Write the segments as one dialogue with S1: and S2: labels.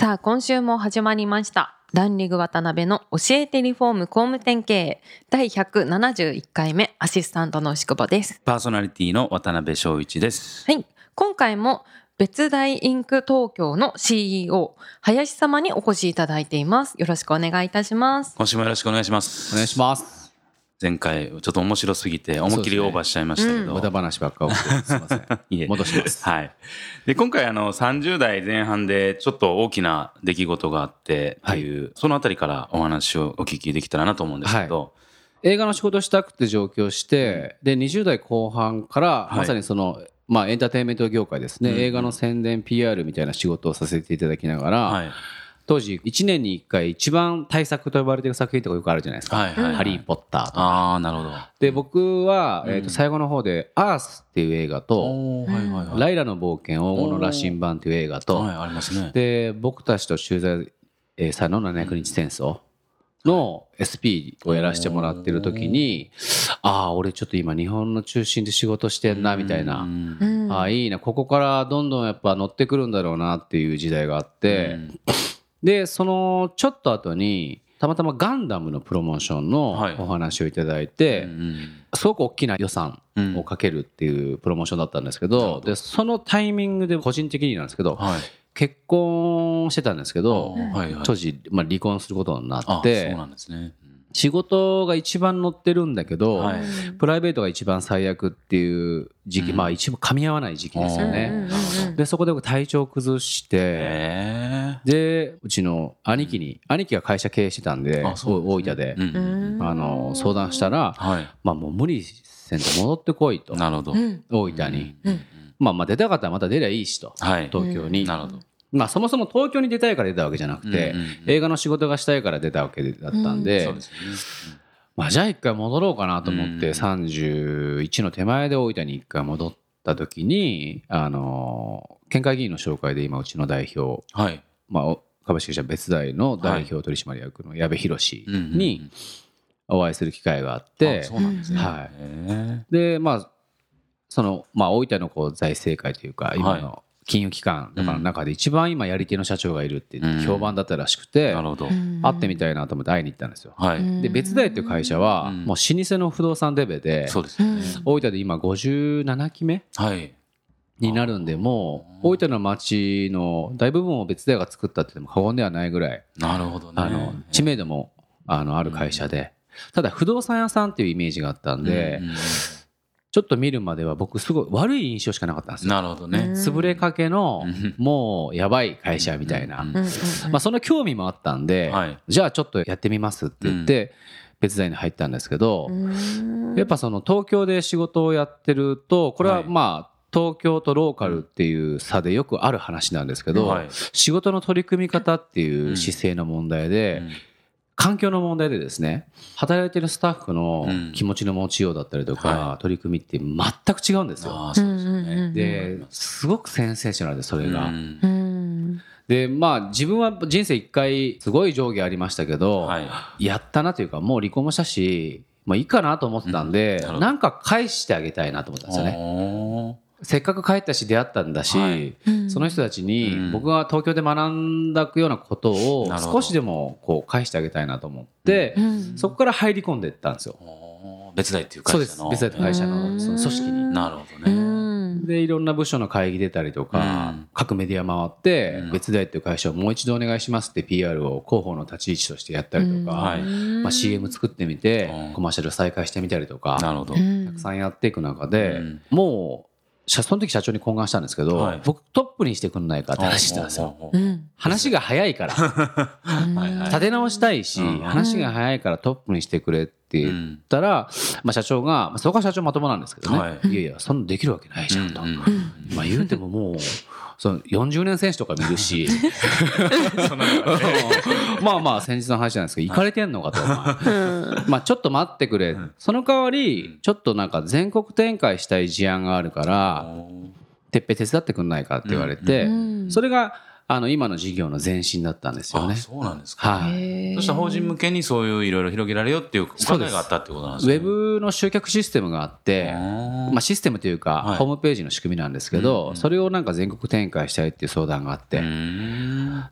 S1: さあ今週も始まりましたランリング渡辺の教えてリフォーム工務店経営第171回目アシスタントの牛久保です
S2: パーソナリティの渡辺翔一です。
S1: はい今回も別大インク東京の CEO 林様にお越しいただいていますよろしくお願いいたします
S2: 今週もよろしくお願いします。
S3: お願いします。
S2: 前回ちょっと面白すぎて思いっきりオーバーしちゃいましたけど。
S3: 無駄話ばっかすみません。
S2: いえ
S3: 戻します。
S2: はい。で、今回あの30代前半でちょっと大きな出来事があってっていう、そのあたりからお話をお聞きできたらなと思うんですけど。
S3: 映画の仕事したくて上京して、で、20代後半から、
S2: い
S3: まさにその、まあエンターテインメント業界ですね、
S2: うん
S3: 映画の宣伝 PR みたいな仕事をさせていただきながら、
S2: はい。
S3: 当時1年に1回一番大作と呼ばれている作品とかよくあるじゃないですか。
S2: はいはいはい
S3: ハリー・ポッターとか。
S2: ああ、なるほど。
S3: で、僕は、
S2: うん
S3: えーと最後の方で、アースっていう映画と、
S2: おーはいはいはい。
S3: ライラの冒険黄金の羅針盤っていう映画と、
S2: はい、ありますね。
S3: で僕たちと駐在えーさんの700日戦争の SP をやらせてもらってる時にああ俺ちょっと今日本の中心で仕事してんなみたいなああいいなここからどんどんやっぱ乗ってくるんだろうなっていう時代があって
S2: うん
S3: でそのちょっと後にたまたまガンダムのプロモーションの
S2: はい
S3: お話をいただいて、
S2: うん
S3: すごく大きな予算をかけるっていうプロモーションだったんですけど、でそのタイミングで個人的になんですけど、
S2: はい。
S3: 結婚してたんですけど、
S2: はいはい。
S3: 当時、まあ、離婚することにな
S2: あ
S3: って
S2: そうなんですね。
S3: 仕事が一番乗ってるんだけど、
S2: はい。
S3: プライベートが一番最悪っていう時期、
S2: うん。
S3: まあ一番噛み合わない時期ですよね。でそこで僕体調崩して
S2: へ
S3: でうちの兄貴に兄貴が会社経営してたんで大分であの相談したら、
S2: はい。
S3: まあ、もう無理せんと戻ってこいと。
S2: なるほど。
S1: うん。
S3: 大分に、
S1: うん。
S3: まあ、まあ出たかったらまた出りゃいいしと。
S2: はい。
S3: 東京に、
S2: なるほど。
S3: まあ、そもそも東京に出たいから出たわけじゃなくて、
S2: うんうんうん
S3: 映画の仕事がしたいから出たわけだったんで、
S2: そうですよね。
S3: まあ、じゃあ一回戻ろうかなと思って、
S2: うん
S3: 31の手前で大分に一回戻った時に、あの、県会議員の紹介で今うちの代表、
S2: はい。
S3: まあ、お株式会社別大の代表取締役の矢部博にお会いする機会があって、
S2: あそうなんですね。
S3: はい
S2: へ
S3: で、まあ、その、まあ、大分のこう財政界というか、今の金融機関とかの中で一番今やり手の社長がいるって
S2: うん
S3: 評判だったらしく
S2: え
S3: て、
S2: なるほど。
S3: 会ってみたいなと思って会いに行ったんですよ。
S2: はい。
S3: で、別大っていう会社は、
S2: うん
S3: もう老舗の不動産デベで、
S2: そうです。
S3: 大分で今57期目
S2: はい。
S3: になるんで、もう大分の町の大部分を別大が作ったって言っても過言ではないぐらい、
S2: なるほどね。
S3: あの、知名度もあのある会社で、ただ不動産屋さんっていうイメージがあったんで
S2: うん、うん
S3: ちょっと見るまでは僕すごい悪い印象しかなかったんですよ。
S2: なるほどね。
S3: 潰れかけの
S2: うん。
S3: もうやばい会社みたいな。まあその興味もあったんで、
S2: はい。
S3: じゃあちょっとやってみますって言って、別大に入ったんですけど、
S1: うん。
S3: やっぱその東京で仕事をやってると、これは
S2: はい。
S3: まあ、東京とローカルっていう差でよくある話なんですけど、
S2: はい。
S3: 仕事の取り組み方っていう姿勢の問題で、環境の問題でですね、働いてるスタッフの
S2: うん。
S3: 気持ちの持ちようだったりとか、
S2: は
S3: 取り組みって全く違うんですよ。
S2: です
S3: ごくセンセーショナルで、それが。
S2: うん。
S1: うん。
S3: で、まあ、自分は人生一回、すごい上下ありましたけど、
S2: はい。
S3: やったなというか、もう離婚もしたし、まあいいかなと思ってたんで、
S2: うん。な
S3: んか返してあげたいなと思ったんですよね。
S2: お
S3: せっかく帰ったし出会ったんだし、
S2: はい。
S1: うん。
S3: その人たちに
S2: うん。
S3: 僕が東京で学んだようなことを少しでもこう返してあげたいなと思って、
S1: うん。
S3: そこから入り込んでいったんですよ。
S2: お別大っていう
S3: そうです。
S2: 会社の。。
S3: 別大会社のその組織に。
S2: なるほど
S1: う
S2: ね。
S1: ん。
S3: で、いろんな部署の会議出たりとか、
S2: うん。
S3: 各メディア回って、
S2: うん。
S3: 別大っていう会社をもう一度お願いしますって PR を広報の立ち位置としてやったりとか、
S2: はい。
S3: まあ、CM 作ってみて
S2: うん、
S3: コマーシャル再開してみたりとか、
S2: なるほど。
S1: うん。
S3: たくさんやっていく中で、
S2: うん。
S3: もう、社その時社長に懇願したんですけど、
S2: はい。
S3: 僕トップにしてくんないかって話してたんですよ。話が早いから、立て直したいし、
S2: うん。
S3: 話が早いからトップにしてくれって言ったら、まあ、社長が、まあ、そこは社長まともなんですけどね、
S2: はい。
S3: い、やいや、そんなできるわけないじゃんと。まあ言うてももう、その40年選手とか見るし、まあまあ先日の話じゃないですけど、行かれてんのかと。まあちょっと待ってくれ。その代わり、ちょっとなんか全国展開したい事案があるから、てっぺ手伝ってくんないかって言われて、
S1: うん。
S3: それが、あの、今の事業の前身だったんですよね。
S2: あそうなんですか。
S3: はい。
S2: そしたら法人向けにそういういろいろ広げられよっていうお考えがあったってことなんです
S3: ウ
S2: ね。
S3: ェブの集客システムがあって、まあ、システムというか、
S2: はい
S3: ホームページの仕組みなんですけど、それをなんか全国展開したいっていう相談があって、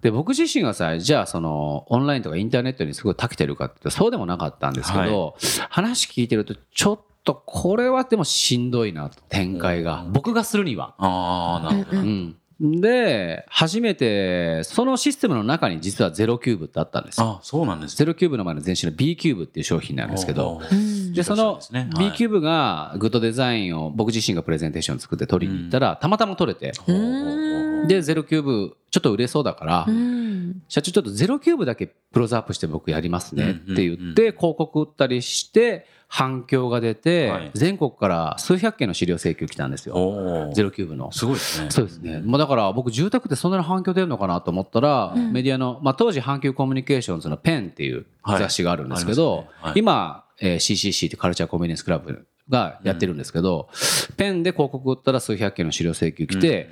S3: で僕自身がさじゃあそのオンラインとかインターネットにすごい長けてるかってそうでもなかったんですけど、話聞いてるとちょっとこれはでもしんどいなと展開が、僕がするには。
S2: ああ、なるほど。
S3: うんで初めてそのシステムの中に実はゼロキューブってあったんですよ。
S2: あそうなんですね。
S3: ゼロキューブの前の前身の B キューブっていう商品なんですけど、
S1: うん。
S3: で、その B キューブがグッドデザインを僕自身がプレゼンテーション作って取りに行ったら、たまたま取れて、
S1: うん。
S3: で、ゼロキューブちょっと売れそうだから
S1: う、ん
S3: 社長ちょっとゼロキューブだけクローズアップして僕やりますねって言って、広告売ったりして、反響が出て、
S2: はい。
S3: 全国から数百件の資料請求来たんですよ。ゼロキューブの。
S2: すごいですね。
S3: そうですね。まあだから僕住宅ってそんなに反響出るのかなと思ったら、メディアの、まあ当時阪急コミュニケーションズの Pen っていう雑誌があるんですけど、
S2: はいありますね。はい。
S3: 今、えー CCC ってカルチャーコンビニエンスクラブがやってるんですけど、ペンで広告売ったら数百件の資料請求来て、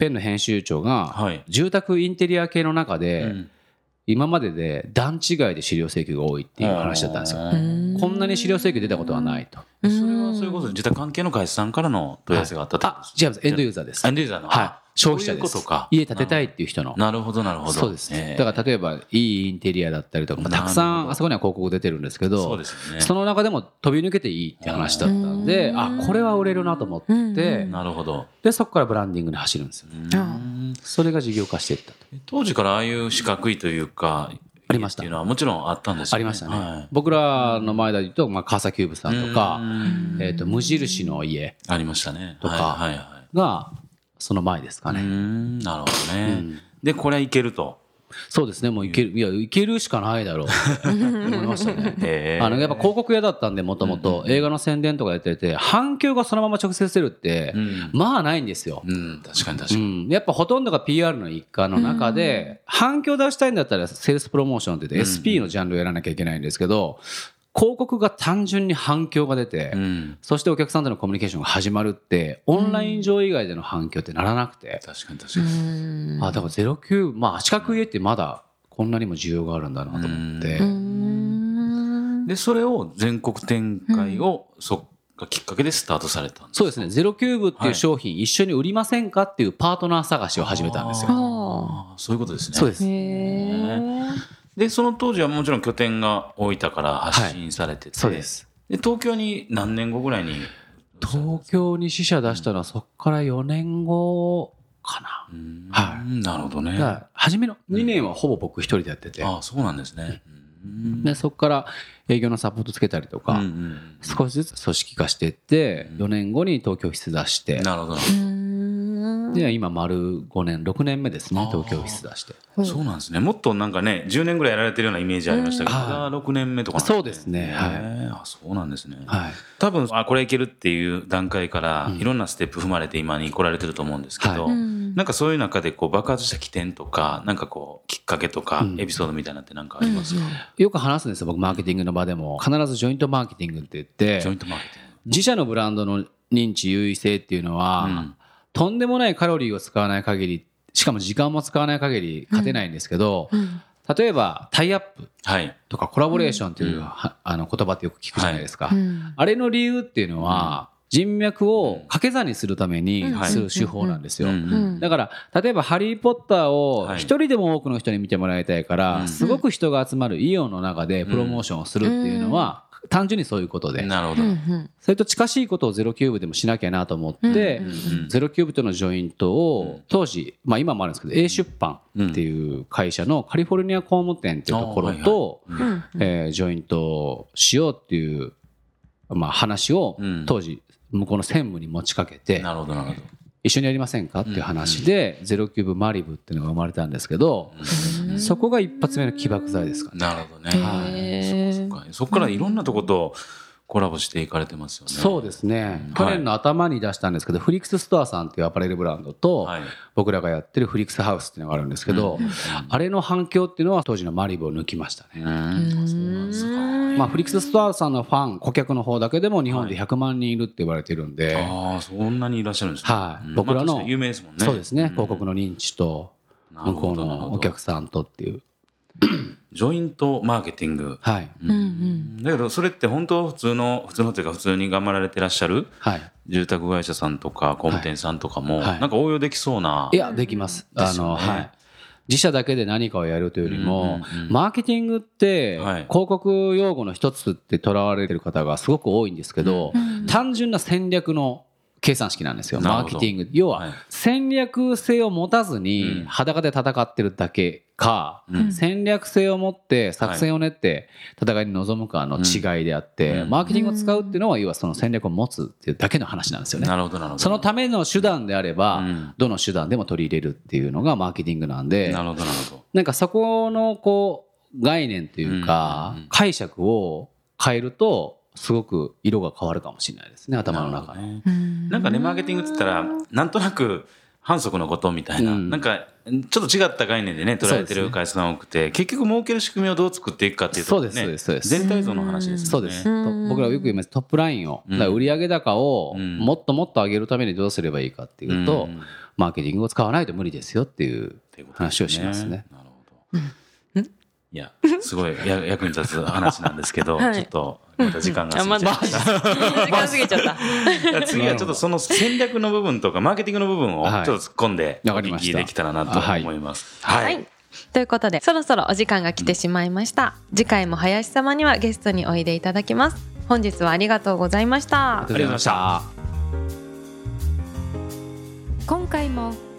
S1: うん
S3: ペンの編集長が
S2: はい、
S3: 住宅インテリア系の中で、
S2: うん
S3: 今までで段違いで資料請求が多いっていう話だったんですよ。
S1: うん
S3: こんなに資料請求出たことはないと。
S2: それはそういうことで自宅関係の会社さんからの問い合わせがあったと
S3: あ違います。エンドユーザーです。
S2: エンドユーザーの。
S3: はい。消費者です。家建てたいっていう人の。
S2: なるほど、なるほど。
S3: そうです。
S2: えー
S3: だから例えば、いいインテリアだったりとか、まあたくさん、あそこには広告出てるんですけど、
S2: そうですよね。
S3: その中でも飛び抜けていいって話だったんで、あ、これは売れるなと思って、
S1: うん
S2: なるほど。
S3: で、そこからブランディングに走るんですよ。
S2: うん
S3: それが事業化していったと。
S2: 当時からああいう四角いというか、
S3: ありました
S2: っていうのはもちろんあったんですよ
S3: ありましたね。
S2: はい
S3: 僕らの前で言うと、まあ、川崎キューブさんとか
S2: う、ん
S3: えっ、と、無印の家
S2: ありましたね。
S3: とか
S2: はいはいは
S3: が、その前ですかね。
S2: ん、なるほどね。で、これはいけると。
S3: そうですね、もういける、いや、いけるしかないだろうって 思いましたね。あの、やっぱ広告屋だったんで、もともと映画の宣伝とかやってて、反響がそのまま直接出るって、
S2: うん
S3: まあないんですよ。
S2: うん、確かに確か
S3: う
S2: に。
S3: ん、やっぱほとんどが PR の一環の中で、反響出したいんだったらセールスプロモーションって言って SP のジャンルをやらなきゃいけないんですけど、広告が単純に反響が出て、
S2: うん、
S3: そしてお客さんとのコミュニケーションが始まるって、オンライン上以外での反響ってならなくて、
S2: 確かに確かに。
S3: あ、だから09、まあ、四角い絵ってまだこんなにも需要があるんだなと思って、
S1: うん。
S2: で、それを全国展開を、そっかきっかけでスタートされたんです
S3: そうですね、ゼロキューブっていう商品一緒に売りませんかっていうパートナー探しを始めたんですよ。
S1: あ
S2: あーそういうことですね。
S3: そうです
S2: で、その当時はもちろん拠点が大分から発信されてて、
S3: そうです。
S2: で東京に何年後ぐらいに？
S3: 東京に支社出したのはそこから4年後かな。
S2: うん。
S3: は
S2: なるほどね。
S3: 初めの2年はほぼ僕一人でやってて、
S2: ああ、そうなんですね。うん。
S3: でそこから営業のサポートつけたりとか、
S2: うんうん
S3: 少しずつ組織化していって、4年後に東京オフィス出して、
S2: なるほど。
S1: うん
S3: で今丸5年、6年目ですね、東京オフィス出して。
S2: そうなんですね。もっとなんかね、10年ぐらいやられてるようなイメージありましたけど、
S3: うん
S2: まだ6年目とかなん
S3: そうですねはい
S2: そうなんですね。
S3: はい。
S2: 多分、あ、これいけるっていう段階から、いろんなステップ踏まれて今に来られてると思うんですけど、
S3: はい
S1: うん
S2: なんかそういう中でこう爆発した起点とか、なんかこう、きっかけとか、エピソードみたいなのってなんかありますか、
S3: よく話すんですよ、僕、マーケティングの場でも。必ずジョイントマーケティングって言って
S2: ジョイン、トマーケティング。
S3: 自社のブランドの認知優位性っていうのは、
S2: うん
S3: とんでもないカロリーを使わない限り、しかも時間も使わない限り勝てないんですけど、
S1: うん。
S3: 例えばタイアップ
S2: はい。
S3: とかコラボレーションっていう、はあの言葉ってよく聞くじゃないですか。
S1: うん。
S3: あれの理由っていうのは、人脈を掛け算にするために
S1: うん。
S3: する手法なんですよ。
S2: うん。
S1: うん。
S3: だから、例えば、ハリー・ポッターを
S2: はい。
S3: 一人でも多くの人に見てもらいたいから、
S2: うん。
S3: すごく人が集まるイオンの中でプロモーションをするっていうのは、単純にそういうことで、
S2: なるほど。
S3: それと近しいことをゼロキューブでもしなきゃなと思って、
S2: うん
S3: ゼロキューブとのジョイントを、当時、まあ今もあるんですけど、A 出版っていう会社のカリフォルニア工務店っていうところと、えージョイントしようっていう、まあ話を
S2: うん。
S3: 当時、向こうの専務に持ちかけて、
S2: なるほど、なるほど。
S3: 一緒にやりませんかっていう話で、ゼロキューブマリブっていうのが生まれたんですけど、そこが一発目の起爆剤ですかね。
S2: なるほどね。
S1: へー
S2: はい。そこからいろんなとことコラボしていかれてますよね。
S3: そうですね、
S2: うん。
S3: 去年の頭に出したんですけど、フリックスストアさんっていうアパレルブランドと、
S2: はい。
S3: 僕らがやってるフリックスハウスっていうのがあるんですけど、あれの反響っていうのは当時のマリブを抜きましたね。
S2: うんそうなんですか。
S3: まあ、フリックスストアさんのファン、顧客の方だけでも日本で100万人いるって言われてるんで、
S2: ああそんなにいらっしゃるんですね。
S3: はい。
S2: うん。
S3: 僕らの
S2: 有名ですもんね。
S3: そうですね、
S2: ん。
S3: 広告の認知と、向こうのお客さんとっていう。
S2: ジョイントマーケティング。
S3: はい。
S1: うんうん
S2: だけどそれって本当普通の普通のというか普通に頑張られてらっしゃる
S3: はい。
S2: 住宅会社さんとか工務店さんとかも
S3: はい
S2: なんか応用できそうない
S3: や、できます。あの、はい。自社だけで何かをやるというよりも、マーケティングって、
S2: はい
S3: 広告用語の一つってとらわれてる方がすごく多いんですけど、単純な戦略の計算式なんですよ、マーケティング。要
S2: は
S3: 戦略性を持たず
S2: う
S3: に
S2: ん。
S3: 裸で戦ってるだけか、
S2: うん。
S3: 戦略性を持って作戦を練って戦いに臨むかの違いであって、
S2: うん。
S3: マーケティングを使うっていうのは、要はその戦略を持つっていうだけの話なんですよね。
S2: なるほどなるほど。
S3: そのための手段であれば、
S2: うん。
S3: どの手段でも取り入れるっていうのがマーケティングなんで、
S2: なるほどなるほど。
S3: なんかそこのこう概念というか解釈を変えるとすごく色が変わるかもしれないですね頭の中
S2: ね。
S1: うん。
S2: なんかねマーケティングって言ったらなんとなく反則のことみたいな、
S3: うん。
S2: なんかちょっと違った概念でね捉えてる会社さん多くて、結局儲ける仕組みをどう作っていくかっていうところ
S3: そうですそうです
S2: 全体像の話ですよね。
S3: そうです。
S1: うん。
S3: と僕らよく言いますトップラインを、売上高を
S2: うん。
S3: もっともっと上げるためにどうすればいいかっていうと、
S2: うん。
S3: マーケティングを使わないと無理ですよっていう話をしますね。
S2: なるほど。いや、すごいや 役に立つ話なんですけど、
S1: はい
S2: ちょっとまた時間が過ぎちゃいました。
S1: 時間過ぎちゃった。
S2: 次はちょっとその戦略の部分とかマーケティングの部分をちょ
S3: はい
S2: っと突っ込んでお聞きできたらなと思います。は
S1: はい。ということで、そろそろお時間が来てしまいました。次回も林様にはゲストにおいでいただきます。本日はありがとうございました
S3: ありがとうございました。
S1: 今回も